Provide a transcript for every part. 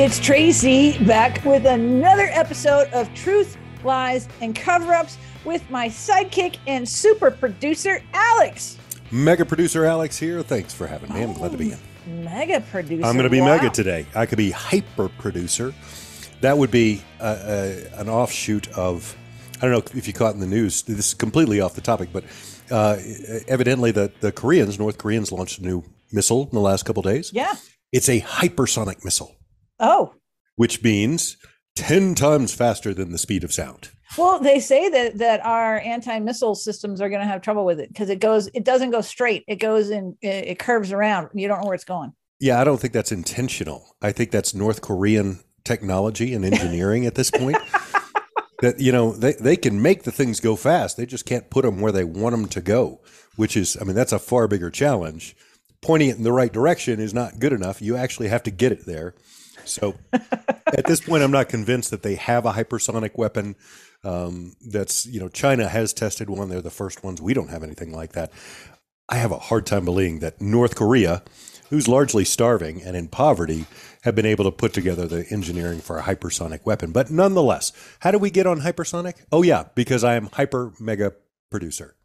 It's Tracy back with another episode of Truth, Lies, and Cover Ups with my sidekick and super producer, Alex. Mega producer Alex here. Thanks for having me. I'm glad to be in. Mega producer. I'm going to be wow. mega today. I could be hyper producer. That would be a, a, an offshoot of, I don't know if you caught in the news, this is completely off the topic, but uh, evidently the, the Koreans, North Koreans, launched a new missile in the last couple days. Yeah. It's a hypersonic missile, Oh, which means 10 times faster than the speed of sound. well, they say that that our anti-missile systems are going to have trouble with it because it goes, it doesn't go straight. It goes in, it, it curves around. You don't know where it's going. Yeah, I don't think that's intentional. I think that's North Korean technology and engineering at this point. that you know they, they can make the things go fast. They just can't put them where they want them to go, which is I mean that's a far bigger challenge. Pointing it in the right direction is not good enough. You actually have to get it there. So at this point, I'm not convinced that they have a hypersonic weapon. Um, that's you know China has tested one. They're the first ones. We don't have anything like that. I have a hard time believing that North Korea, who's largely starving and in poverty, have been able to put together the engineering for a hypersonic weapon. But nonetheless, how do we get on hypersonic? Oh yeah, because I am hyper mega producer.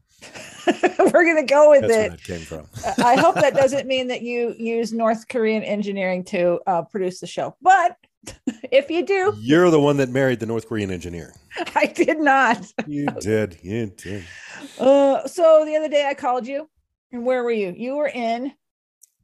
We're going to go with That's where it. that came from. I hope that doesn't mean that you use North Korean engineering to uh, produce the show. But if you do, You're the one that married the North Korean engineer. I did not. You did. You did. Uh, so the other day I called you, and where were you? You were in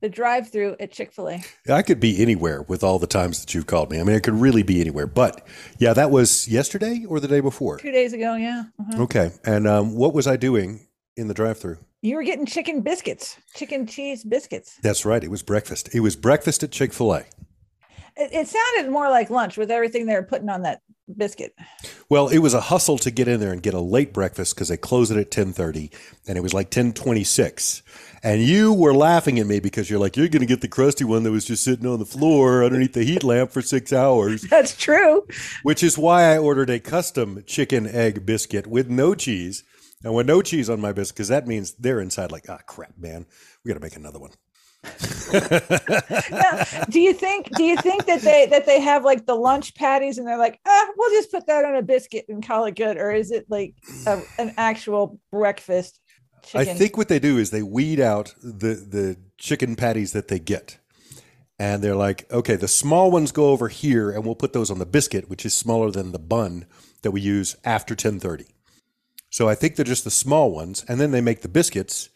the drive-through at Chick Fil A. I could be anywhere with all the times that you've called me. I mean, I could really be anywhere. But yeah, that was yesterday or the day before. Two days ago, yeah. Uh-huh. Okay. And um, what was I doing in the drive-through? You were getting chicken biscuits, chicken cheese biscuits. That's right. It was breakfast. It was breakfast at Chick Fil A. It, it sounded more like lunch with everything they were putting on that biscuit. Well, it was a hustle to get in there and get a late breakfast because they close it at ten thirty, and it was like ten twenty six. And you were laughing at me because you're like, you're going to get the crusty one that was just sitting on the floor underneath the heat lamp for six hours, That's true. which is why I ordered a custom chicken egg biscuit with no cheese. And with no cheese on my biscuit, because that means they're inside like, ah, crap, man, we got to make another one. Now, do you think? Do you think that they that they have like the lunch patties and they're like, ah, we'll just put that on a biscuit and call it good, or is it like a, an actual breakfast? I think what they do is they weed out the the chicken patties that they get. And they're like, okay, the small ones go over here and we'll put those on the biscuit, which is smaller than the bun that we use after 1030. So I think they're just the small ones. And then they make the biscuits.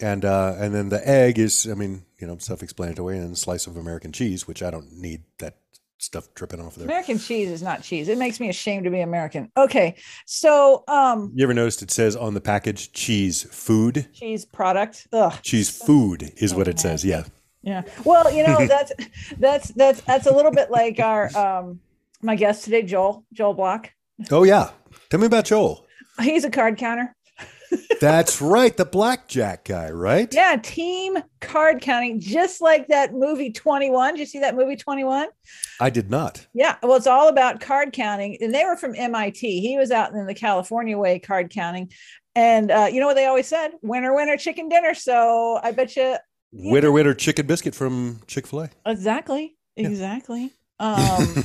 And uh, and then the egg is, I mean, you know, self-explanatory, and a slice of American cheese, which I don't need that stuff dripping off of there. American cheese is not cheese. It makes me ashamed to be American. Okay, so um, You ever noticed it says on the package cheese food? cheese product. Ugh. Cheese food is what it says. Yeah. Yeah. Well, you know, that's that's that's that's a little bit like our um my guest today, Joel, Joel Block. Oh yeah. Tell me about Joel. He's a card counter. That's right, the blackjack guy, right? Yeah, team card counting, just like that movie 21. Did you see that movie 21? I did not. Yeah, well, it's all about card counting. And they were from MIT. He was out in the California way card counting. And uh, you know what they always said? Winner, winner, chicken dinner. So I bet you Winner, winner, chicken biscuit from Chick Fil A. exactly, exactly. Um,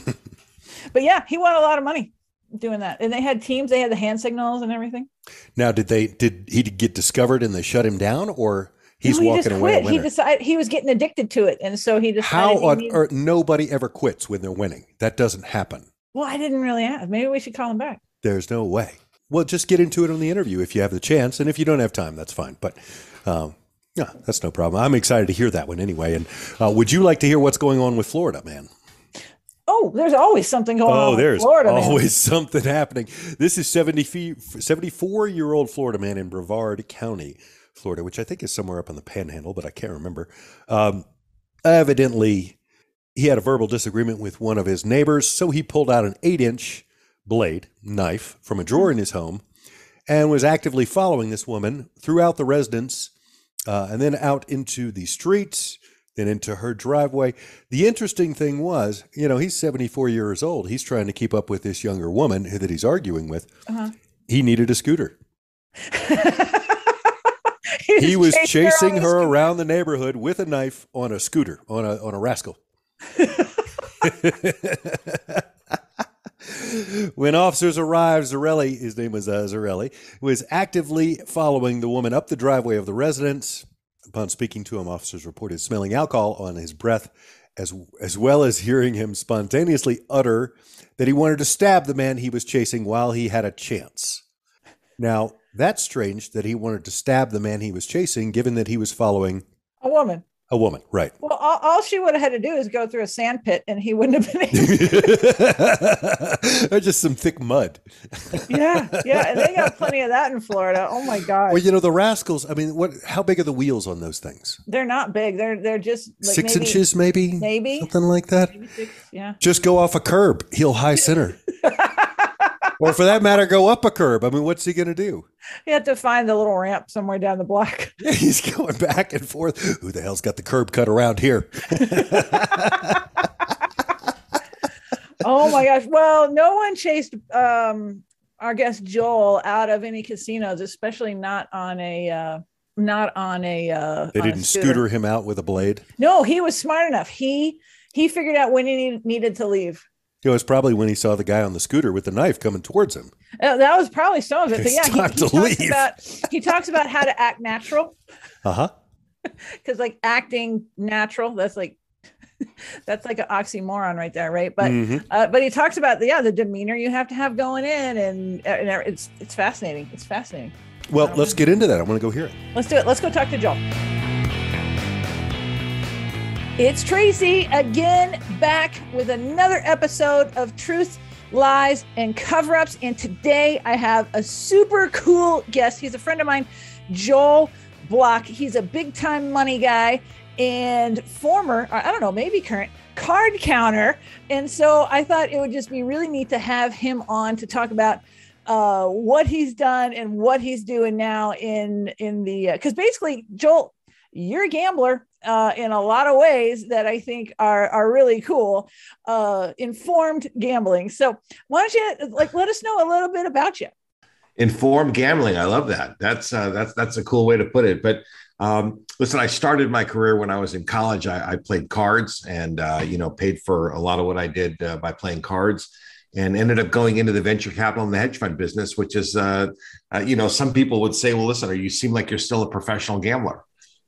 but yeah, he won a lot of money doing that. And they had teams, they had the hand signals and everything. Now, did they did he get discovered and they shut him down, or he's No, he walking just away. He decided he was getting addicted to it. And so he decided How on needed- earth? Nobody ever quits when they're winning. That doesn't happen. well, I didn't really ask. Maybe we should call him back. There's no way. Well, just get into it on the interview if you have the chance, and if you don't have time, that's fine. But um, yeah, that's no problem. I'm excited to hear that one anyway. And uh, would you like to hear what's going on with Florida, man? Oh, there's always something going on. Oh, there's Florida, man. always something happening. This is 70 74 year old Florida man in Brevard County, Florida, which I think is somewhere up on the panhandle, but I can't remember. Um, evidently, he had a verbal disagreement with one of his neighbors, so he pulled out an eight inch blade, knife, from a drawer in his home and was actively following this woman throughout the residence uh, and then out into the streets, then into her driveway. The interesting thing was, you know, he's 74 years old. He's trying to keep up with this younger woman that he's arguing with. Uh-huh. He needed a scooter. he, he was chasing her, her around the neighborhood with a knife on a scooter, on a on a rascal. when officers arrived, Zarelli, his name was uh, Zarelli, was actively following the woman up the driveway of the residence. Upon speaking to him, officers reported smelling alcohol on his breath, as as well as hearing him spontaneously utter that he wanted to stab the man he was chasing while he had a chance. Now, that's strange that he wanted to stab the man he was chasing, given that he was following a woman. A woman, right. Well, all, all, she would have had to do is go through a sand pit and he wouldn't have been or just some thick mud. yeah, yeah. And they got plenty of that in Florida. Oh my God. Well, you know, the rascals, I mean, what how big are the wheels on those things? They're not big. They're they're just like six maybe, inches, maybe? Maybe. Something like that. Six, yeah. Just go off a curb, heel high center or for that matter, go up a curb. I mean, what's he going to do? He had to find the little ramp somewhere down the block. Yeah, he's going back and forth. Who the hell's got the curb cut around here? oh my gosh! Well, no one chased um, our guest Joel out of any casinos, especially not on a. Uh, not on a. Uh, they didn't scooter. scooter him out with a blade. No, he was smart enough. He he figured out when he needed to leave. It was probably when he saw the guy on the scooter with the knife coming towards him. Uh, that was probably some of it. But yeah, he, he, talks about, he talks about how to act natural. Uh huh. Because like acting natural, that's like that's like an oxymoron right there, right? But mm-hmm. uh, but he talks about the yeah the demeanor you have to have going in, and, and it's it's fascinating. It's fascinating. Well, let's get into that. I want to go hear it. Let's do it. Let's go talk to Joel. It's Tracy again, back with another episode of Truth, Lies, and Cover Ups. And today I have a super cool guest. He's a friend of mine, Joel Block. He's a big time money guy and former, I don't know, maybe current card counter. And so I thought it would just be really neat to have him on to talk about uh, what he's done and what he's doing now in in the because uh, basically Joel, you're a gambler uh, in a lot of ways that I think are are really cool. Uh, informed gambling. So why don't you like let us know a little bit about you? Informed gambling. I love that. That's uh, that's that's a cool way to put it. But um, listen, I started my career when I was in college. I, I played cards, and uh, you know, paid for a lot of what I did uh, by playing cards and ended up going into the venture capital and the hedge fund business, which is, uh, uh, you know, some people would say, well, listen, you seem like you're still a professional gambler.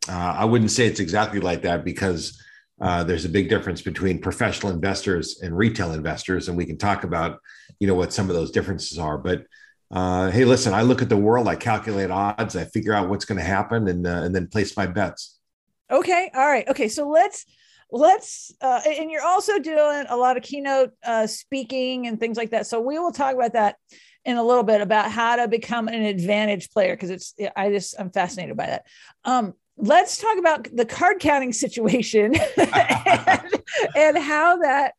Uh, I wouldn't say it's exactly like that because uh, there's a big difference between professional investors and retail investors, and we can talk about you know what some of those differences are. But uh, hey, listen, I look at the world, I calculate odds, I figure out what's going to happen, and uh, and then place my bets. Okay, all right, okay. So let's let's uh, and you're also doing a lot of keynote uh, speaking and things like that. So we will talk about that in a little bit about how to become an advantage player because it's I just I'm fascinated by that. Um, let's talk about the card counting situation and, and, how that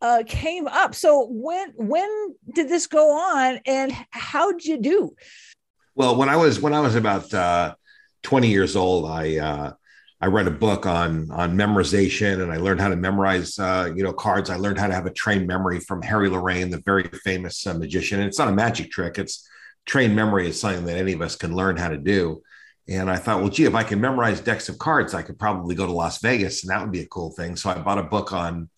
uh, came up. So when when did this go on, and how did you do? Well, when I was when I was about uh, 20 years old, I uh, I read a book on on memorization, and I learned how to memorize uh, you know cards. I learned how to have a trained memory from Harry Lorayne, the very famous uh, magician. And it's not a magic trick; it's trained memory is something that any of us can learn how to do. And I thought, well, gee, if I can memorize decks of cards, I could probably go to Las Vegas, and that would be a cool thing. So I bought a book on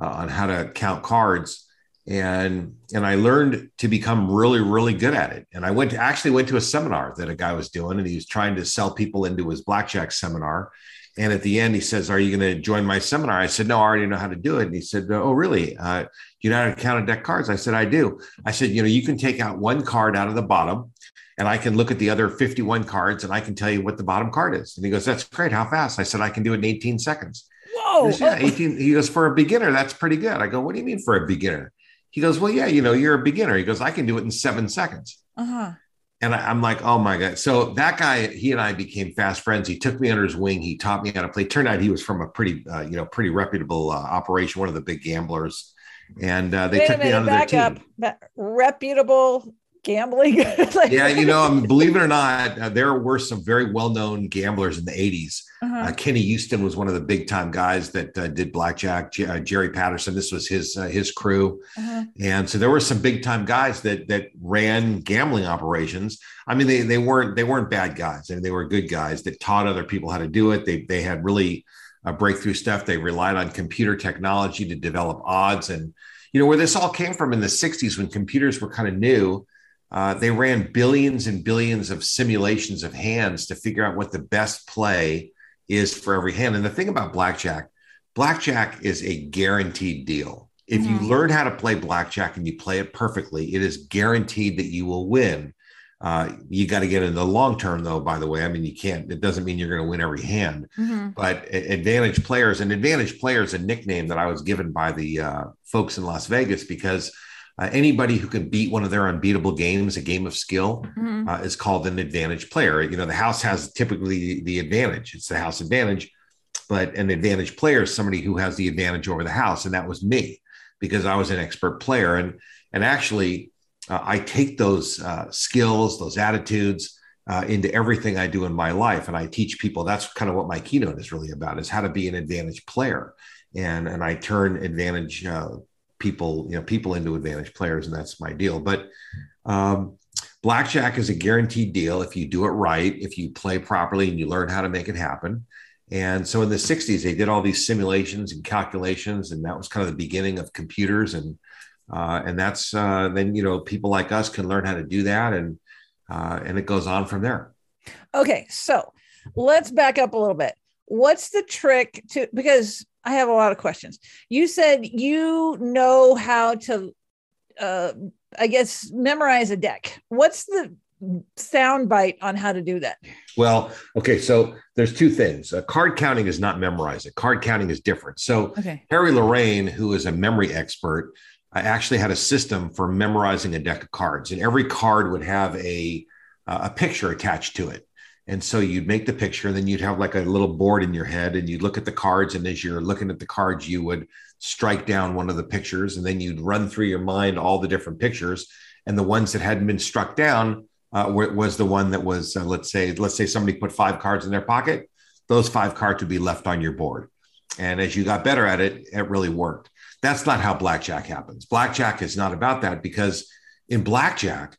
uh, on how to count cards, and and I learned to become really, really good at it. And I went to, actually went to a seminar that a guy was doing, and he was trying to sell people into his blackjack seminar. And at the end, he says, "Are you going to join my seminar?" I said, "No, I already know how to do it." And he said, "Oh, really? Uh, you know how to count a deck cards?" I said, "I do." I said, "You know, you can take out one card out of the bottom." And I can look at the other 51 cards and I can tell you what the bottom card is. And he goes, That's great. How fast? I said, I can do it in 18 seconds. Whoa. Goes, yeah, 18. He goes, For a beginner, that's pretty good. I go, What do you mean for a beginner? He goes, Well, yeah, you know, you're a beginner. He goes, I can do it in seven seconds. Uh-huh. and I, am like, oh my god! So that guy, he and I became fast friends. He took me under his wing. He taught me how to play. Turned out he was from a pretty, uh, you know, pretty reputable uh, operation, one of the big gamblers, and uh, they Wait took minute, me under back their up. team. Ba- reputable gambling. Like- Yeah, you know, um, believe it or not, uh, there were some very well-known gamblers in the '80s. Uh-huh. Uh, Kenny Uston was one of the big-time guys that uh, did blackjack. J- uh, Jerry Patterson, this was his uh, his crew. Uh-huh. And so there were some big time guys that that ran gambling operations. I mean, they they weren't they weren't bad guys. I mean, they were good guys that taught other people how to do it. They they had really uh, breakthrough stuff. They relied on computer technology to develop odds. And you know where this all came from in the '60s when computers were kind of new. Uh, they ran billions and billions of simulations of hands to figure out what the best play is for every hand. And the thing about blackjack, blackjack is a guaranteed deal. If you Mhm. learn how to play blackjack and you play it perfectly, it is guaranteed that you will win. Uh, you got to get in the long term, though. By the way, I mean you can't. It doesn't mean you're going to win every hand. Mhm. But advantage players, and advantage players, a nickname that I was given by the uh, folks in Las Vegas because uh, anybody who can beat one of their unbeatable games, a game of skill, Mhm. uh, is called an advantage player. You know, the house has typically the advantage. It's the house advantage, but an advantage player is somebody who has the advantage over the house, and that was me because I was an expert player. And and actually, uh, I take those uh, skills, those attitudes. Uh, into everything I do in my life, and I teach people. That's kind of what my keynote is really about: is how to be an advantage player, and and I turn advantage uh, people, you know, people into advantage players, and that's my deal. But um, blackjack is a guaranteed deal if you do it right, if you play properly and you learn how to make it happen. And so in the 60s, they did all these simulations and calculations, and that was kind of the beginning of computers. And uh, and that's uh, then you know people like us can learn how to do that, and uh, and it goes on from there. Okay, so let's back up a little bit. What's the trick to because I have a lot of questions. You said you know how to uh I guess memorize a deck. What's the sound bite on how to do that? Well, okay, so there's two things. Uh, card counting is not memorizing. Card counting is different. So Okay. Harry Lorayne, who is a memory expert, uh, actually had a system for memorizing a deck of cards, and every card would have a uh, a picture attached to it. And so you'd make the picture, and then you'd have like a little board in your head, and you'd look at the cards. And as you're looking at the cards, you would strike down one of the pictures, and then you'd run through your mind all the different pictures. And the ones that hadn't been struck down uh, was the one that was, uh, let's say, let's say somebody put five cards in their pocket. Those five cards would be left on your board. And as you got better at it, it really worked. That's not how blackjack happens. Blackjack is not about that because in blackjack,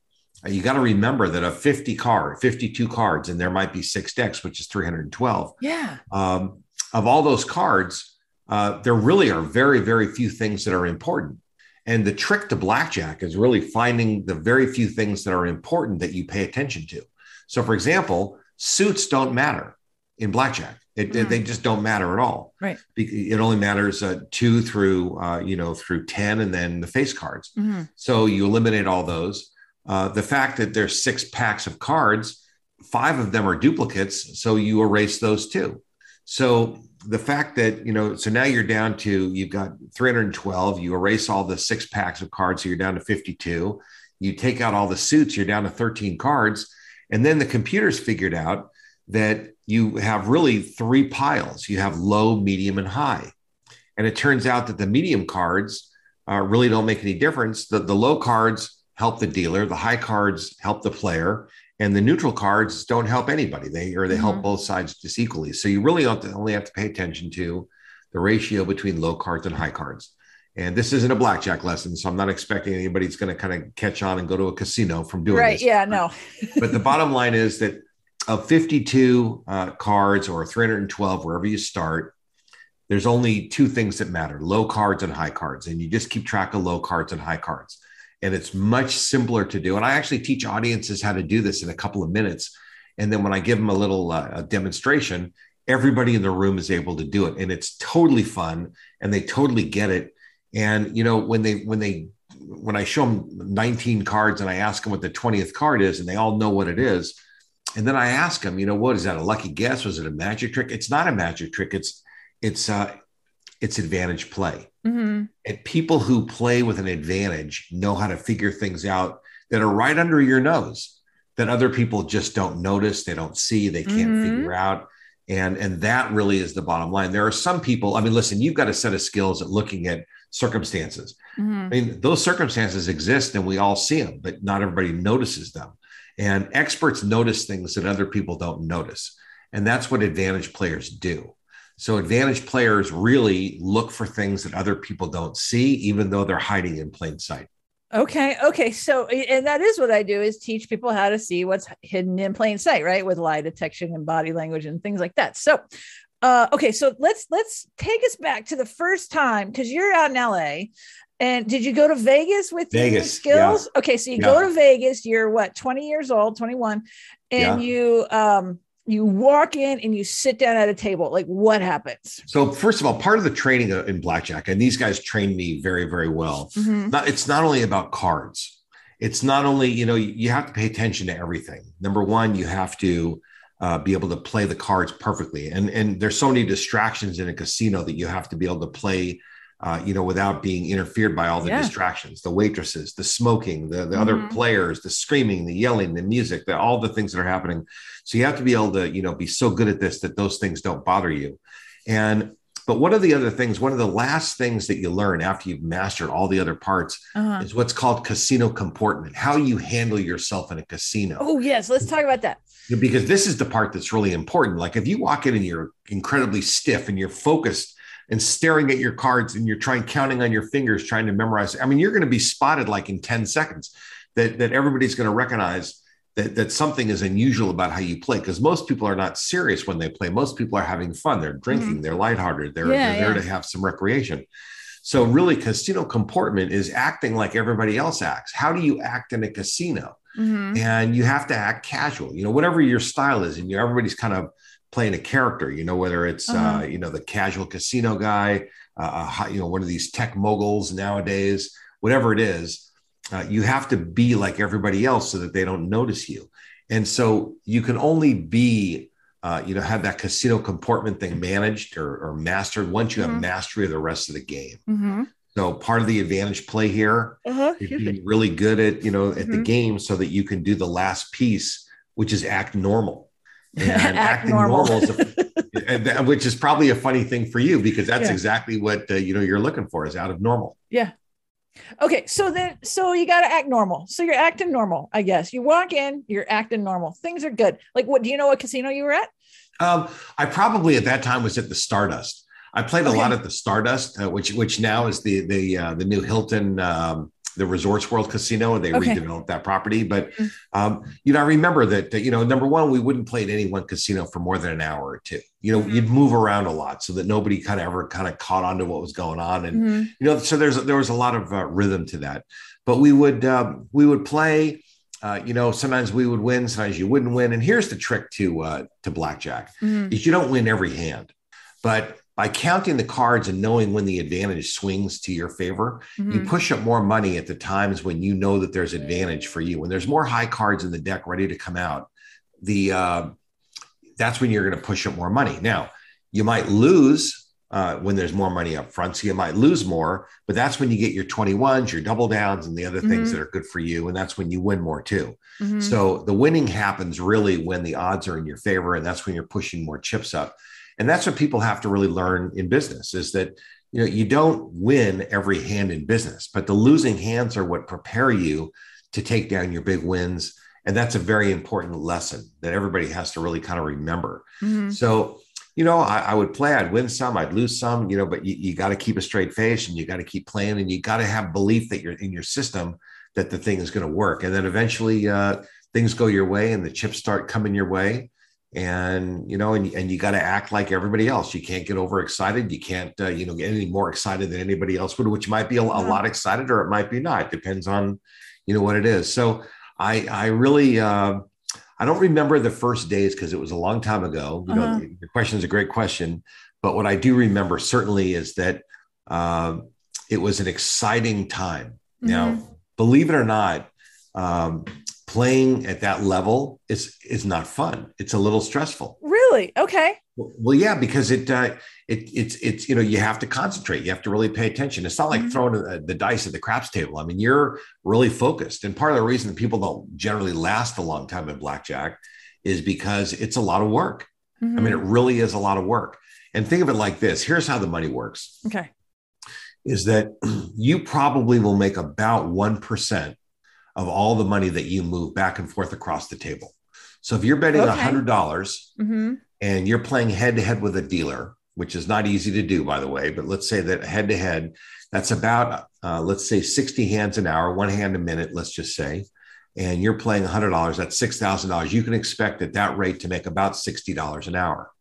you got to remember that a 50 card, 52 cards, and there might be six decks, which is 312. Yeah. Um, of all those cards, uh, there really are very, very few things that are important. And the trick to blackjack is really finding the very few things that are important that you pay attention to. So, for example, suits don't matter in blackjack. It, Mhm. They just don't matter at all. Right. It only matters uh, two through, uh, you know, through 10 and then the face cards. Mhm. So you eliminate all those. Uh, the fact that there's six packs of cards, five of them are duplicates, so you erase those too. So the fact that you know, so now you're down to you've got 312. You erase all the six packs of cards, so you're down to 52. You take out all the suits, you're down to 13 cards, and then the computers figured out that you have really three piles. You have low, medium, and high. And it turns out that the medium cards uh, really don't make any difference. The, the low cards help the dealer, the high cards help the player, and the neutral cards don't help anybody. They or they help Mhm. both sides just equally. So you really have to, only have to pay attention to the ratio between low cards and high cards. And this isn't a blackjack lesson, so I'm not expecting anybody's going to kind of catch on and go to a casino from doing Right. this Right? Yeah. No. but the bottom line is that of 52 uh, cards or 312, wherever you start, there's only two things that matter low cards and high cards. And you just keep track of low cards and high cards. And it's much simpler to do. And I actually teach audiences how to do this in a couple of minutes. And then when I give them a little uh, a demonstration, everybody in the room is able to do it. And it's totally fun and they totally get it. And, you know, when they, when they, when I show them 19 cards and I ask them what the 20th card is and they all know what it is, and then I ask them, you know, what is that? A lucky guess? Was it a magic trick? It's not a magic trick. It's it's uh it's advantage play. Hmm And people who play with an advantage know how to figure things out that are right under your nose. that other people just don't notice, they don't see, they can't mm-hmm. figure out. And, and that really is the bottom line. There are some people, I mean, listen, you've got a set of skills at looking at circumstances. Mm-hmm. I mean, those circumstances exist and we all see them, but not everybody notices them. And experts notice things that other people don't notice. And that's what advantage players do. So, advantage players really look for things that other people don't see, even though they're hiding in plain sight. Okay. Okay. So, and that is what I do is teach people how to see what's hidden in plain sight, right? With lie detection and body language and things like that. So, uh, okay. So let's, let's take us back to the first time, cause you're out in LA and did you go to Vegas with Vegas, your skills? Yeah. Okay. So you yeah. go to Vegas, you're what, 20 years old, 21, and yeah. you, um, you walk in and you sit down at a table like what happens? So first of all part of the training in blackjack and these guys trained me very very well mm-hmm. not, it's not only about cards. It's not only you know you have to pay attention to everything. Number one you have to uh, be able to play the cards perfectly. And and there's so many distractions in a casino that you have to be able to play uh, you know, without being interfered by all the yeah. distractions, the waitresses, the smoking, the, the mm-hmm. other players, the screaming, the yelling, the music, the, all the things that are happening. So you have to be able to, you know, be so good at this that those things don't bother you. And but one of the other things, one of the last things that you learn after you've mastered all the other parts uh-huh. is what's called casino comportment, how you handle yourself in a casino. Oh, yes. Let's talk about that. Because this is the part that's really important. Like if you walk in and you're incredibly stiff and you're focused and staring at your cards and you're trying counting on your fingers trying to memorize. I mean you're going to be spotted like in 10 seconds that that everybody's going to recognize that, that something is unusual about how you play because most people are not serious when they play. Most people are having fun. They're drinking mm-hmm. they're lighthearted they're, yeah, they're there yeah. to have some recreation. So really casino comportment is acting like everybody else acts. How do you act in a casino? Mm-hmm. and you have to act casual. You know whatever your style is and you everybody's kind of playing a character, you know, whether it's, uh-huh. uh, you know, the casual casino guy, uh, uh you know, one of these tech moguls nowadays, whatever it is, uh, you have to be like everybody else so that they don't notice you. And so you can only be, uh, you know, have that casino comportment thing managed or, or mastered once you mm-hmm. have mastery of the rest of the game. Mm-hmm. So part of the advantage play here uh-huh. is being really good at, you know, at mm-hmm. the game so that you can do the last piece, which is act normal and acting normal, normal is a, which is probably a funny thing for you because that's yeah. exactly what uh, you know you're looking for is out of normal. Yeah. Okay, so then so you got to act normal. So you're acting normal, I guess. You walk in, you're acting normal. Things are good. Like what do you know what casino you were at? Um, I probably at that time was at the Stardust. I played a lot at the Stardust, uh, which which now is the the uh, the new Hilton um, the Resorts World Casino, and they okay. redeveloped that property. But mm. um, you know, I remember that you know, number one, we wouldn't play at any one casino for more than an hour or two. You know, mm-hmm. you'd move around a lot so that nobody kind of ever kind of caught on to what was going on, and mm-hmm. you know, so there's there was a lot of uh, rhythm to that. But we would um, we would play. Uh, you know, sometimes we would win, sometimes you wouldn't win. And here's the trick to uh, to blackjack: mm-hmm. is you don't win every hand, but by counting the cards and knowing when the advantage swings to your favor, mm-hmm. you push up more money at the times when you know that there's advantage for you. When there's more high cards in the deck ready to come out, the uh, that's when you're going to push up more money. Now, you might lose uh, when there's more money up front, so you might lose more, but that's when you get your 21s, your double downs, and the other mm-hmm. things that are good for you, and that's when you win more too. Mm-hmm. So the winning happens really when the odds are in your favor, and that's when you're pushing more chips up and that's what people have to really learn in business is that you know you don't win every hand in business but the losing hands are what prepare you to take down your big wins. And that's a very important lesson that everybody has to really kind of remember. Mm-hmm. so you know I, I, would play i'd win some i'd lose some you know but you, you got to keep a straight face and you got to keep playing and you got to have belief that you're in your system that the thing is going to work. And then eventually uh, things go your way and the chips start coming your way and you know and, and you got to act like everybody else. You can't get overexcited. You can't uh, you know get any more excited than anybody else would which might be a, a, lot excited or it might be not. Depends on you know what it is. So i i really uh, i don't remember the first days because it was a long time ago. You uh-huh. know your question is a great question. But what i do remember certainly is that uh, it was an exciting time. Mm-hmm. now believe it or not um, playing at that level is is not fun. It's a little stressful. Really? Okay. Well, yeah, because it uh, it it's it's you know you have to concentrate. You have to really pay attention. It's not like mm-hmm. throwing the, the dice at the craps table. I mean, you're really focused. And part of the reason that people don't generally last a long time in blackjack is because it's a lot of work. Mm-hmm. I mean, it mm-hmm. really is a lot of work. And think of it like this. Here's how the money works. Okay. Is that you probably will make about 1% of all the money that you move back and forth across the table. So if you're betting okay. $100 mm-hmm. and you're playing head to head with a dealer, which is not easy to do, by the way, but let's say that head to head, that's about, uh, let's say 60 hands an hour, one hand a minute, let's just say, and you're playing $100, that's $6,000. You can expect at that rate to make about $60 an hour.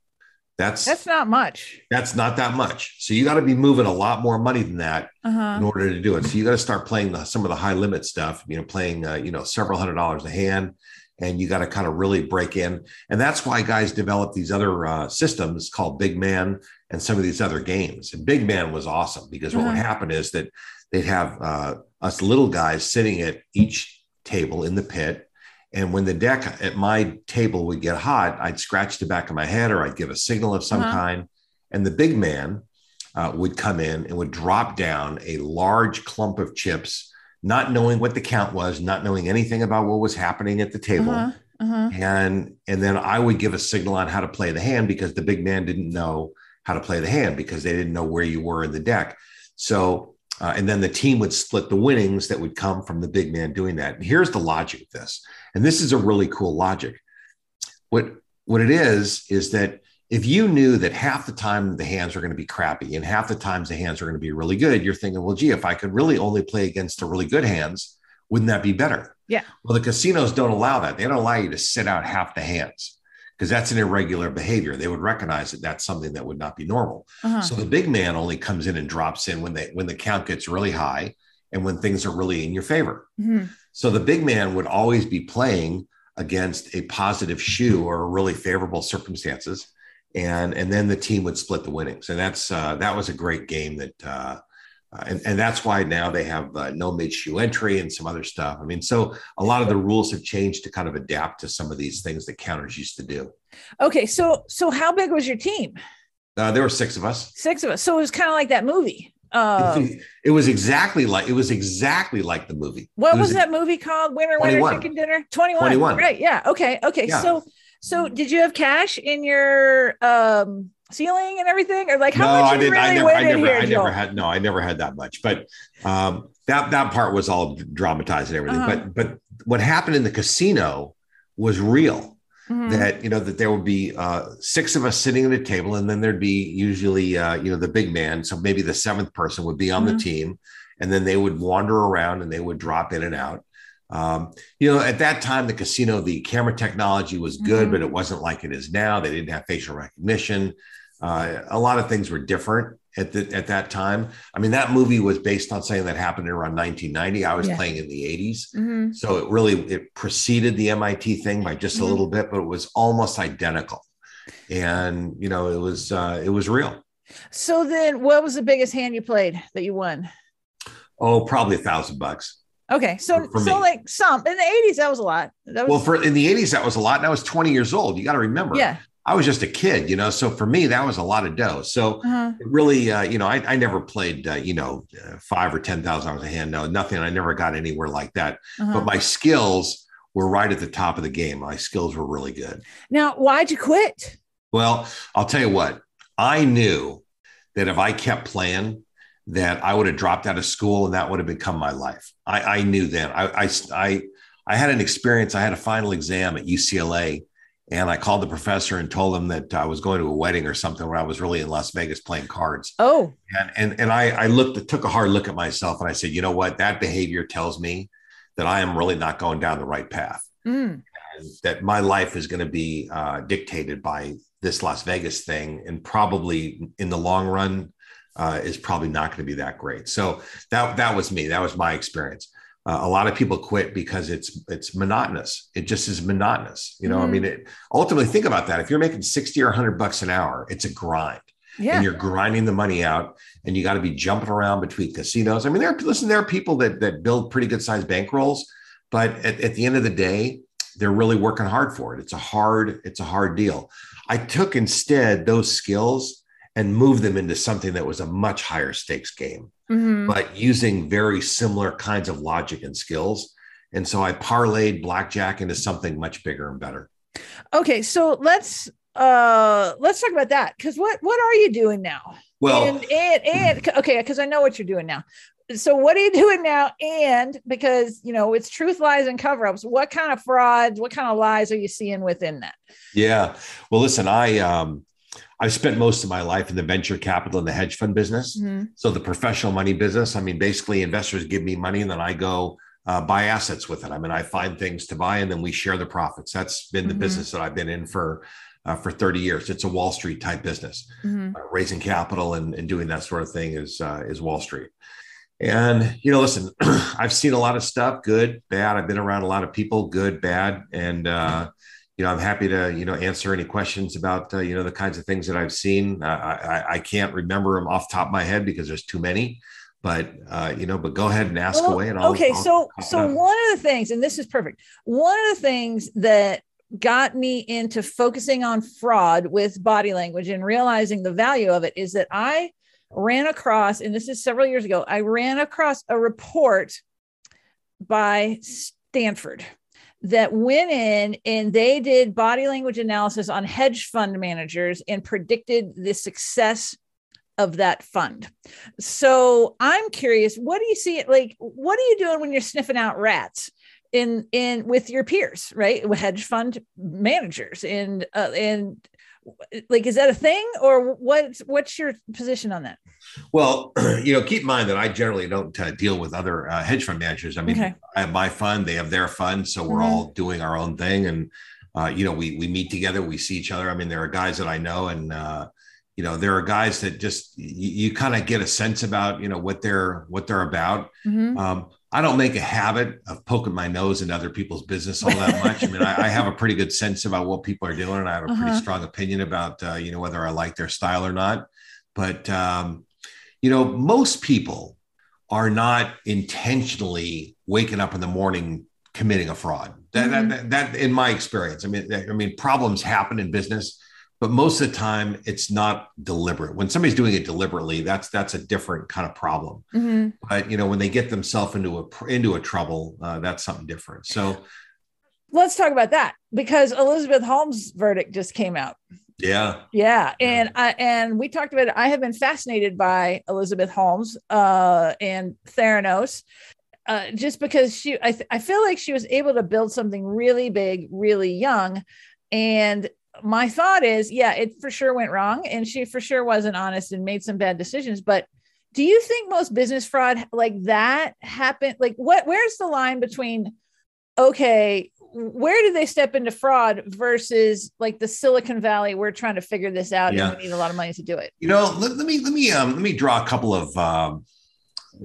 That's that's not much. That's not that much. So you got to be moving a lot more money than that uh-huh. in order to do it. So you got to start playing the, some of the high limit stuff. You know, playing uh, you know several hundred dollars a hand, and you got to kind of really break in. And that's why guys develop these other uh, systems called Big Man and some of these other games. And Big Man was awesome because uh-huh. what would uh-huh. happen is that they'd have uh, us little guys sitting at each table in the pit and when the deck at my table would get hot, I'd scratch the back of my head or I'd give a signal of some uh-huh. kind. And the big man uh, would come in and would drop down a large clump of chips, not knowing what the count was, not knowing anything about what was happening at the table. Uh-huh. Uh-huh. And and then I would give a signal on how to play the hand because the big man didn't know how to play the hand because they didn't know where you were in the deck. So uh, and then the team would split the winnings that would come from the big man doing that. And here's the logic of this. And this is a really cool logic. What, what it is, is that if you knew that half the time the hands are going to be crappy and half the times the hands are going to be really good, you're thinking, well, gee, if I could really only play against the really good hands, wouldn't that be better? Yeah. Well, the casinos don't allow that. They don't allow you to sit out half the hands because that's an irregular behavior. They would recognize that that's something that would not be normal. Uh-huh. So the big man only comes in and drops in when they when the count gets really high and when things are really in your favor. Mm-hmm. So the big man would always be playing against a positive shoe or really favorable circumstances, and and then the team would split the winnings. And that's uh, that was a great game that. Uh, uh, and, and that's why now they have uh, no mid shoe entry and some other stuff. I mean, so a lot of the rules have changed to kind of adapt to some of these things that counters used to do. Okay, so so how big was your team? Uh, there were six of us. Six of us. So it was kind of like that movie. Uh, it was exactly like it was exactly like the movie. What was, was, that movie called? Winner, 21. winner, chicken dinner. Twenty one. Twenty one. Right. Yeah. Okay. Okay. Yeah. So so did you have cash in your um ceiling and everything, or like how no, much? I didn't. Really I never. I never. Here, I never had. No, I never had that much. But um, that that part was all dramatized and everything. Uh-huh. But but what happened in the casino was real. Mm-hmm. That you know that there would be uh, six of us sitting at a table, and then there'd be usually uh, you know the big man. So maybe the seventh person would be on mm-hmm. the team, and then they would wander around and they would drop in and out. Um, you know, at that time, the casino, the camera technology was good, mm-hmm. but it wasn't like it is now. They didn't have facial recognition. Uh, a lot of things were different at the, at that time. I mean, that movie was based on something that happened around 1990. I was yeah. playing in the 80s, mm-hmm. so it really it preceded the MIT thing by just mm-hmm. a little bit, but it was almost identical. And you know, it was uh, it was real. So then, what was the biggest hand you played that you won? Oh, probably a thousand bucks. Okay, so so me. like some in the eighties that was a lot. Was, well, for in the eighties that was a lot, and I was twenty years old. You got to remember, yeah, I was just a kid, you know. So for me, that was a lot of dough. So uh-huh. really, uh, you know, I, I never played, uh, you know, uh, five or ten thousand dollars a hand. No, nothing. I never got anywhere like that. Uh-huh. But my skills were right at the top of the game. My skills were really good. Now, why'd you quit? Well, I'll tell you what. I knew that if I kept playing, that I would have dropped out of school and that would have become my life. I, I knew then. I, I, I, I had an experience. I had a final exam at UCLA, and I called the professor and told him that I was going to a wedding or something where I was really in Las Vegas playing cards. Oh, and and and I, I looked, took a hard look at myself, and I said, you know what? That behavior tells me that I am really not going down the right path. Mm. that my life is going to be uh, dictated by this Las Vegas thing, and probably in the long run, uh, is probably not going to be that great. So that that was me. That was my experience. Uh, a lot of people quit because it's it's monotonous. It just is monotonous. You know, mm. I mean, it, ultimately, think about that. If you're making sixty or hundred bucks an hour, it's a grind. Yeah. And you're grinding the money out, and you got to be jumping around between casinos. I mean, there. Listen, there are people that that build pretty good sized bankrolls, but at, at the end of the day, they're really working hard for it. It's a hard, it's a hard deal. I took instead those skills and move them into something that was a much higher stakes game, Mhm. but using very similar kinds of logic and skills. And so I parlayed blackjack into something much bigger and better. Okay, so let's uh let's talk about that because what what are you doing now? Well, and and, and okay, because I know what you're doing now. So what are you doing now? And because you know it's truth, lies, and cover-ups. What kind of frauds? What kind of lies are you seeing within that? Yeah. Well, listen, I um I've spent most of my life in the venture capital and the hedge fund business. Mhm. So the professional money business. I mean, basically, investors give me money and then I go uh, buy assets with it. I mean, I find things to buy and then we share the profits. That's been the Mhm. business that I've been in for uh, for 30 years. It's a Wall Street type business. Mhm. Uh, raising capital and, and doing that sort of thing is uh, is Wall Street. And you know, listen, I've seen a lot of stuff, good, bad. I've been around a lot of people, good, bad, and uh, you know, I'm happy to you know answer any questions about uh, you know the kinds of things that I've seen. Uh, I, I- I can't remember them off the top of my head because there's too many. But uh, you know, but go ahead and ask Well, away, and I'll, okay, I'll so it so one of the things, and this is perfect. One of the things that got me into focusing on fraud with body language and realizing the value of it is that I ran across, and this is several years ago, I ran across a report by Stanford that went in and they did body language analysis on hedge fund managers and predicted the success of that fund. So I'm curious, what do you see it like? What are you doing when you're sniffing out rats in in with your peers, right? Hedge fund managers and uh, and like is that a thing or what's what's your position on that? Well, you know, keep in mind that I generally don't uh, deal with other uh, hedge fund managers. I mean, Okay. I have my fund, they have their fund, so we're Mhm. all doing our own thing, and uh, you know, we we meet together, we see each other. I mean, there are guys that I know, and uh, you know, there are guys that just you, you kind of get a sense about you know what they're what they're about. Mhm. Um, I don't make a habit of poking my nose into other people's business all that much. I mean, I, I have a pretty good sense about what people are doing, and I have a pretty Uh-huh. strong opinion about uh, you know whether I like their style or not. But um, you know, most people are not intentionally waking up in the morning committing a fraud. That, Mhm. that, that, in my experience, I mean, I mean, problems happen in business, but most of the time it's not deliberate. When somebody's doing it deliberately, that's that's a different kind of problem. Mhm. But you know, when they get themselves into a into a trouble, uh, that's something different. So Let's talk about that because Elizabeth Holmes' verdict just came out. yeah, Yeah, and I and we talked about it. I have been fascinated by Elizabeth Holmes uh, and Theranos, uh, just because she. I th- I feel like she was able to build something really big, really young, and my thought is, yeah, it for sure went wrong, and she for sure wasn't honest and made some bad decisions. But do you think most business fraud like that happened? Like, what? Where's the line between? Okay, where do they step into fraud versus like the Silicon Valley? We're trying to figure this out, Yeah. and we need a lot of money to do it. you know, let, let me let me um, let me draw a couple of um,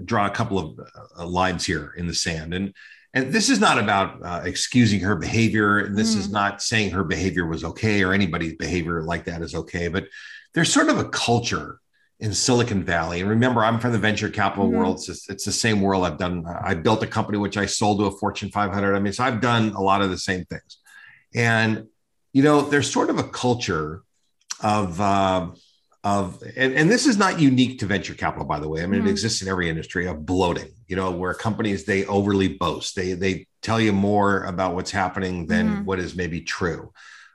draw a couple of uh, lines here in the sand, and and this is not about uh, excusing her behavior. and This is Mm. not saying her behavior was okay or anybody's behavior like that is okay. But there's sort of a culture in Silicon Valley, and remember, I'm from the venture capital Mhm. world. It's, just- it's the same world. I've done. I built a company which I sold to a Fortune 500. I mean, so I've done a lot of the same things, and you know, there's sort of a culture of. Uh, of and, and this is not unique to venture capital by the way i mean Mhm. it exists in every industry of bloating you know where companies they overly boast they they tell you more about what's happening than Mhm. what is maybe true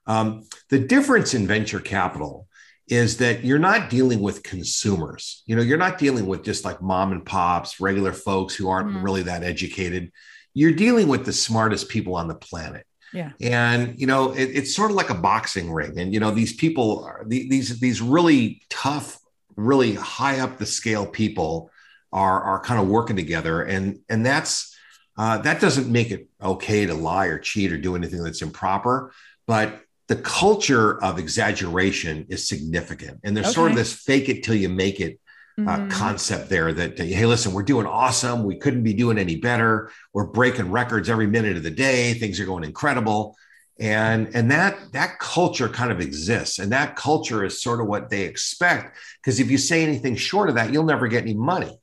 um, the difference in venture capital is that you're not dealing with consumers you know you're not dealing with just like mom and pops regular folks who aren't Mhm. really that educated you're dealing with the smartest people on the planet Yeah. and you know it, it's sort of like a boxing ring. And you know these people are the- these these really tough really high up the scale people are are kind of working together. And and that's uh, that doesn't make it okay to lie or cheat or do anything that's improper. But the culture of exaggeration is significant. And there's sort of this fake it till you make it uh, Mhm. concept there that uh, hey listen we're doing awesome. We couldn't be doing any better. We're breaking records every minute of the day. Things are going incredible. And and that that culture kind of exists. And that culture is sort of what they expect. Because if you say anything short of that you'll never get any money.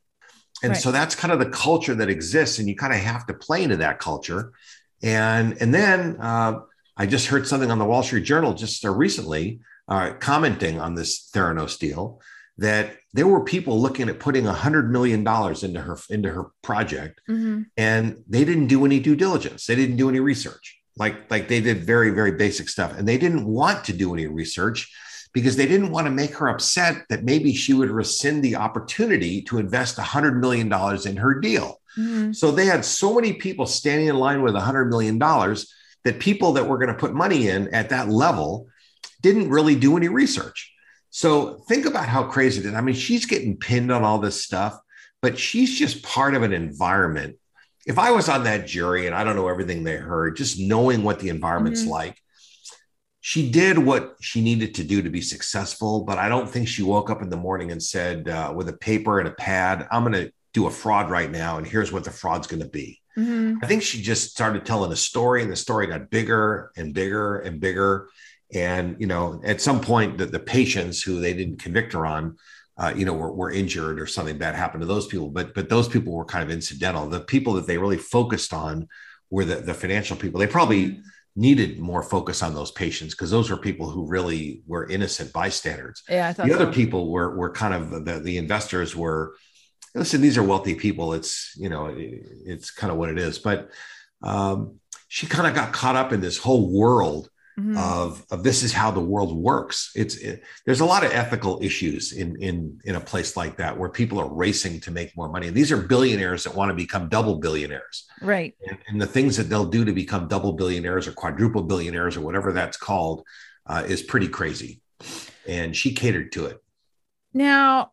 And Right. so that's kind of the culture that exists, and you kind of have to play into that culture. And and then uh, I just heard something on the Wall Street Journal just uh, recently uh, commenting on this Theranos deal that there were people looking at putting a hundred million dollars into her into her project, Mhm. and they didn't do any due diligence. They didn't do any research. Like like they did very very basic stuff, and they didn't want to do any research because they didn't want to make her upset that maybe she would rescind the opportunity to invest a hundred million dollars in her deal. Mhm. So they had so many people standing in line with a hundred million dollars that people that were going to put money in at that level didn't really do any research. So think about how crazy it is. I mean, she's getting pinned on all this stuff, but she's just part of an environment. If I was on that jury and I don't know everything they heard, just knowing what the environment's Mhm. like, she did what she needed to do to be successful. But I don't think she woke up in the morning and said, uh, with a paper and a pad, I'm going to do a fraud right now. And here's what the fraud's going to be. Mhm. I think she just started telling a story, and the story got bigger and bigger and bigger. And you know, at some point, the, the patients who they didn't convict her on, uh, you know, were, were injured or something bad happened to those people. But but those people were kind of incidental. The people that they really focused on were the, the financial people. They probably needed more focus on those patients because those were people who really were innocent bystanders Yeah, I thought the other people were were kind of the, the investors were listen these are wealthy people it's you know it- it's kind of what it is but um, she kind of got caught up in this whole world Mhm. of of this is how the world works. It's it, there's a lot of ethical issues in in in a place like that where people are racing to make more money. And these are billionaires that want to become double billionaires. Right. and, and the things that they'll do to become double billionaires or quadruple billionaires or whatever that's called uh, is pretty crazy. And she catered to it. Now,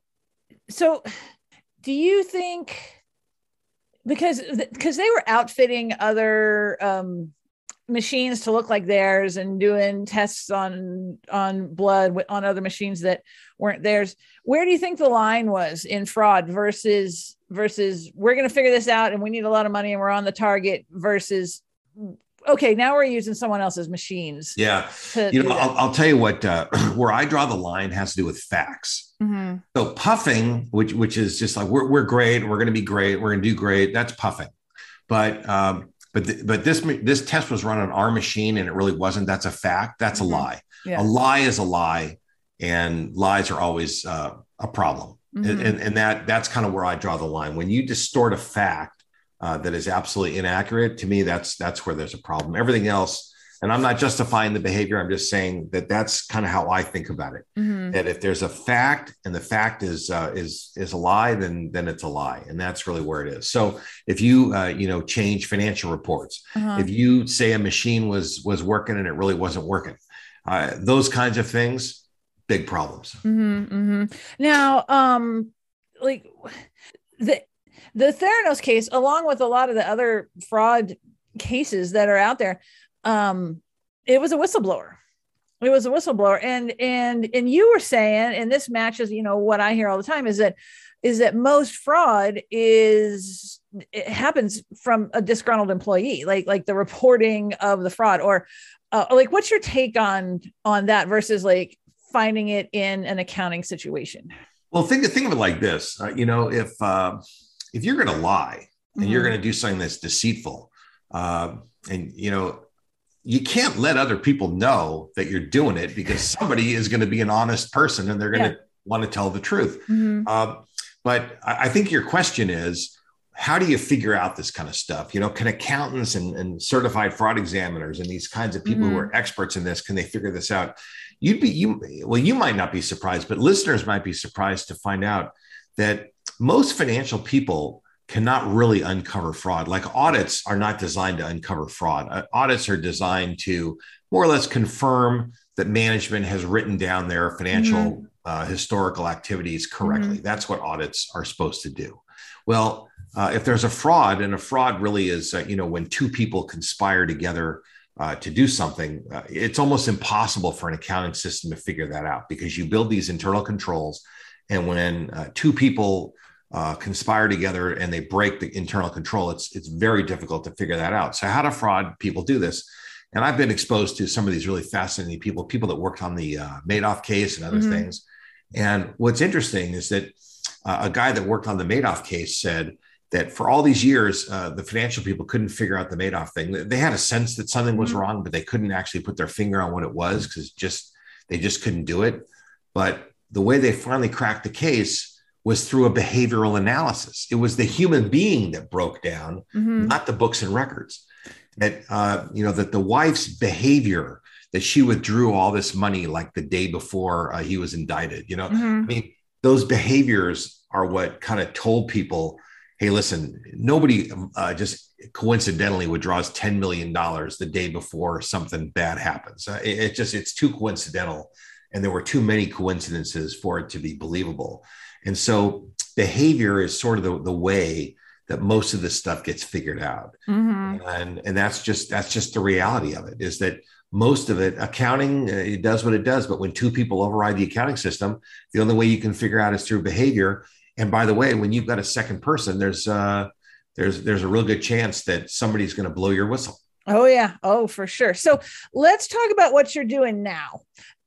so do you think because because they were outfitting other um machines to look like theirs and doing tests on on blood on other machines that weren't theirs where do you think the line was in fraud versus versus we're going to figure this out and we need a lot of money and we're on the target versus okay now we're using someone else's machines yeah you know. I'll, I'll tell you what uh, where i draw the line has to do with facts Mhm. so puffing which which is just like we're, we're great we're going to be great we're going to do great that's puffing but um but th- but this this test was run on our machine and it really wasn't that's a fact that's Mhm. a lie Yeah. a lie is a lie and lies are always uh, a problem Mhm. and, and, and that that's kind of where I draw the line. When you distort a fact uh, that is absolutely inaccurate, to me, that's that's where there's a problem. Everything else, and I'm not justifying the behavior. I'm just saying that that's kind of how I think about it. Mhm. That if there's a fact and the fact is uh, is is a lie, then then it's a lie, and that's really where it is. So if you uh, you know change financial reports, Uh-huh. if you say a machine was was working and it really wasn't working, uh, those kinds of things, big problems. hmm hmm Now, um, like the the Theranos case, along with a lot of the other fraud cases that are out there, um, it was a whistleblower. It was a whistleblower, and and and you were saying, and this matches, you know, what I hear all the time is that is that most fraud is it happens from a disgruntled employee, like like the reporting of the fraud, or uh, like what's your take on on that versus like finding it in an accounting situation? Well, think think of it like this. Uh, you know, if uh, if you're going to lie and you're Mhm. going to do something that's deceitful, uh, and you know, you can't let other people know that you're doing it because somebody is going to be an honest person and they're going to want to tell the truth. Mhm. Uh, but I, I think your question is, how do you figure out this kind of stuff? You know, can accountants and, and certified fraud examiners and these kinds of people who Mhm. are experts in this, can they figure this out? You'd be you well, you might not be surprised, but listeners might be surprised to find out that most financial people cannot really uncover fraud. Like audits are not designed to uncover fraud. Uh, audits are designed to more or less confirm that management has written down their financial uh, historical activities correctly. That's what audits are supposed to do. Well, uh, if there's a fraud, and a fraud really is, uh, you know, when two people conspire together uh, to do something, uh, it's almost impossible for an accounting system to figure that out because you build these internal controls, and when uh, two people uh, conspire together and they break the internal control, it's it's very difficult to figure that out. So, how do fraud people do this? And I've been exposed to some of these really fascinating people, people that worked on the uh, Madoff case and other Mhm. things. And what's interesting is that uh, a guy that worked on the Madoff case said that for all these years, uh, the financial people couldn't figure out the Madoff thing. They had a sense that something was mm-hmm. wrong, but they couldn't actually put their finger on what it was because just they just couldn't do it. But the way they finally cracked the case was through a behavioral analysis. It was the human being that broke down, mm-hmm. not the books and records. That uh, you know that the wife's behavior that she withdrew all this money like the day before uh, he was indicted. You know, mm-hmm. I mean, those behaviors are what kind of told people hey, listen, nobody uh, just coincidentally withdraws $10 million the day before something bad happens. Uh, it, it, just, it's too coincidental. And there were too many coincidences for it to be believable. And so behavior is sort of the, the way that most of this stuff gets figured out. Mm-hmm. And, and that's just, that's just the reality of it is that most of it accounting uh, it does what it does but when two people override the accounting system the only way you can figure out is through behavior and by the way, when you've got a second person, there's uh, there's there's a real good chance that somebody's going to blow your whistle. Oh yeah, oh for sure. So let's talk about what you're doing now,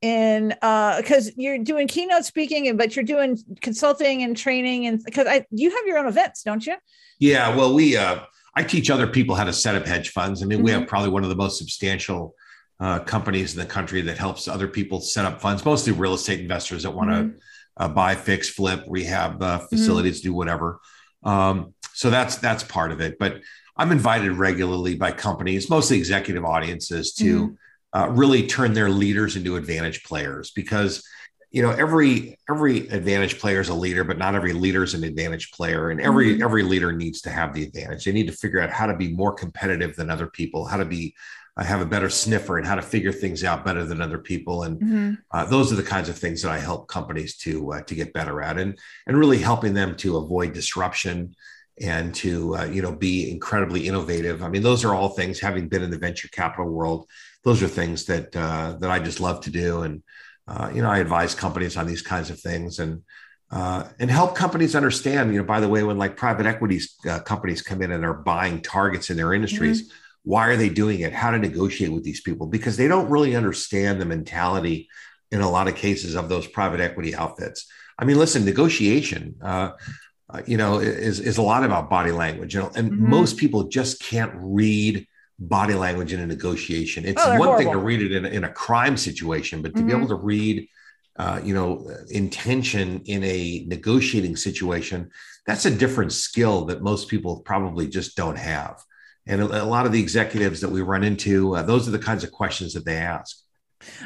in because uh, you're doing keynote speaking, but you're doing consulting and training, and because I you have your own events, don't you? Yeah, well, we uh, I teach other people how to set up hedge funds. I mean, mm-hmm. we have mm-hmm. probably one of the most substantial uh, companies in the country that helps other people set up funds, mostly real estate investors that want to. Mm-hmm uh, buy, fix, flip, rehab uh, mm-hmm. facilities, mm-hmm. do whatever. Um, so that's that's part of it. But I'm invited regularly by companies, mostly executive audiences, to mm-hmm. Uh, really turn their leaders into advantage players because you know every every advantage player is a leader but not every leader is an advantage player and every mm-hmm. every leader needs to have the advantage they need to figure out how to be more competitive than other people how to be I have a better sniffer and how to figure things out better than other people. And mm-hmm. uh, those are the kinds of things that I help companies to uh, to get better at, and and really helping them to avoid disruption and to uh, you know be incredibly innovative. I mean, those are all things. Having been in the venture capital world, those are things that uh, that I just love to do. And uh, you know, I advise companies on these kinds of things and. Uh, and help companies understand, you know, by the way, when like private equities companies come in and are buying targets in their industries, mm-hmm why are they doing it how to negotiate with these people because they don't really understand the mentality in a lot of cases of those private equity outfits i mean listen negotiation uh, uh, you know is, is a lot about body language you know, and mm-hmm. most people just can't read body language in a negotiation it's oh, one horrible. thing to read it in, in a crime situation but to mm-hmm. be able to read uh, you know intention in a negotiating situation that's a different skill that most people probably just don't have and a, lot of the executives that we run into, uh, those are the kinds of questions that they ask.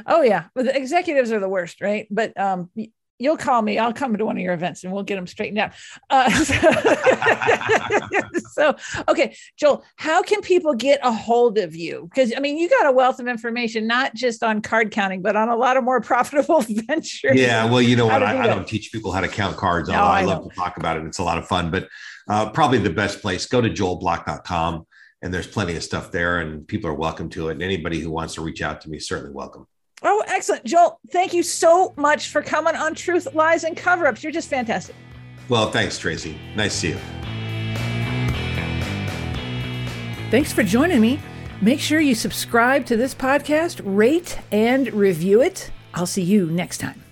Oh yeah, but the executives are the worst, right? But um, you'll call me. I'll come to one of your events and we'll get them straightened out. Uh, so, okay, Joel, how can people get a hold of you? Because I mean, you got a wealth of information, not just on card counting, but on a lot of more profitable ventures. Yeah, well, you know what? Do I, I, don't teach people how to count cards, no, I, I love to talk about it. It's a lot of fun, but uh, probably the best place. Go to joelblock.com and there's plenty of stuff there and people are welcome to it and anybody who wants to reach out to me certainly welcome oh excellent. Joel thank you so much for coming on truth lies and cover-ups. You're just fantastic. Well thanks tracy. Nice to see you. Thanks for joining me. Make sure you subscribe to this podcast rate and review it. I'll see you next time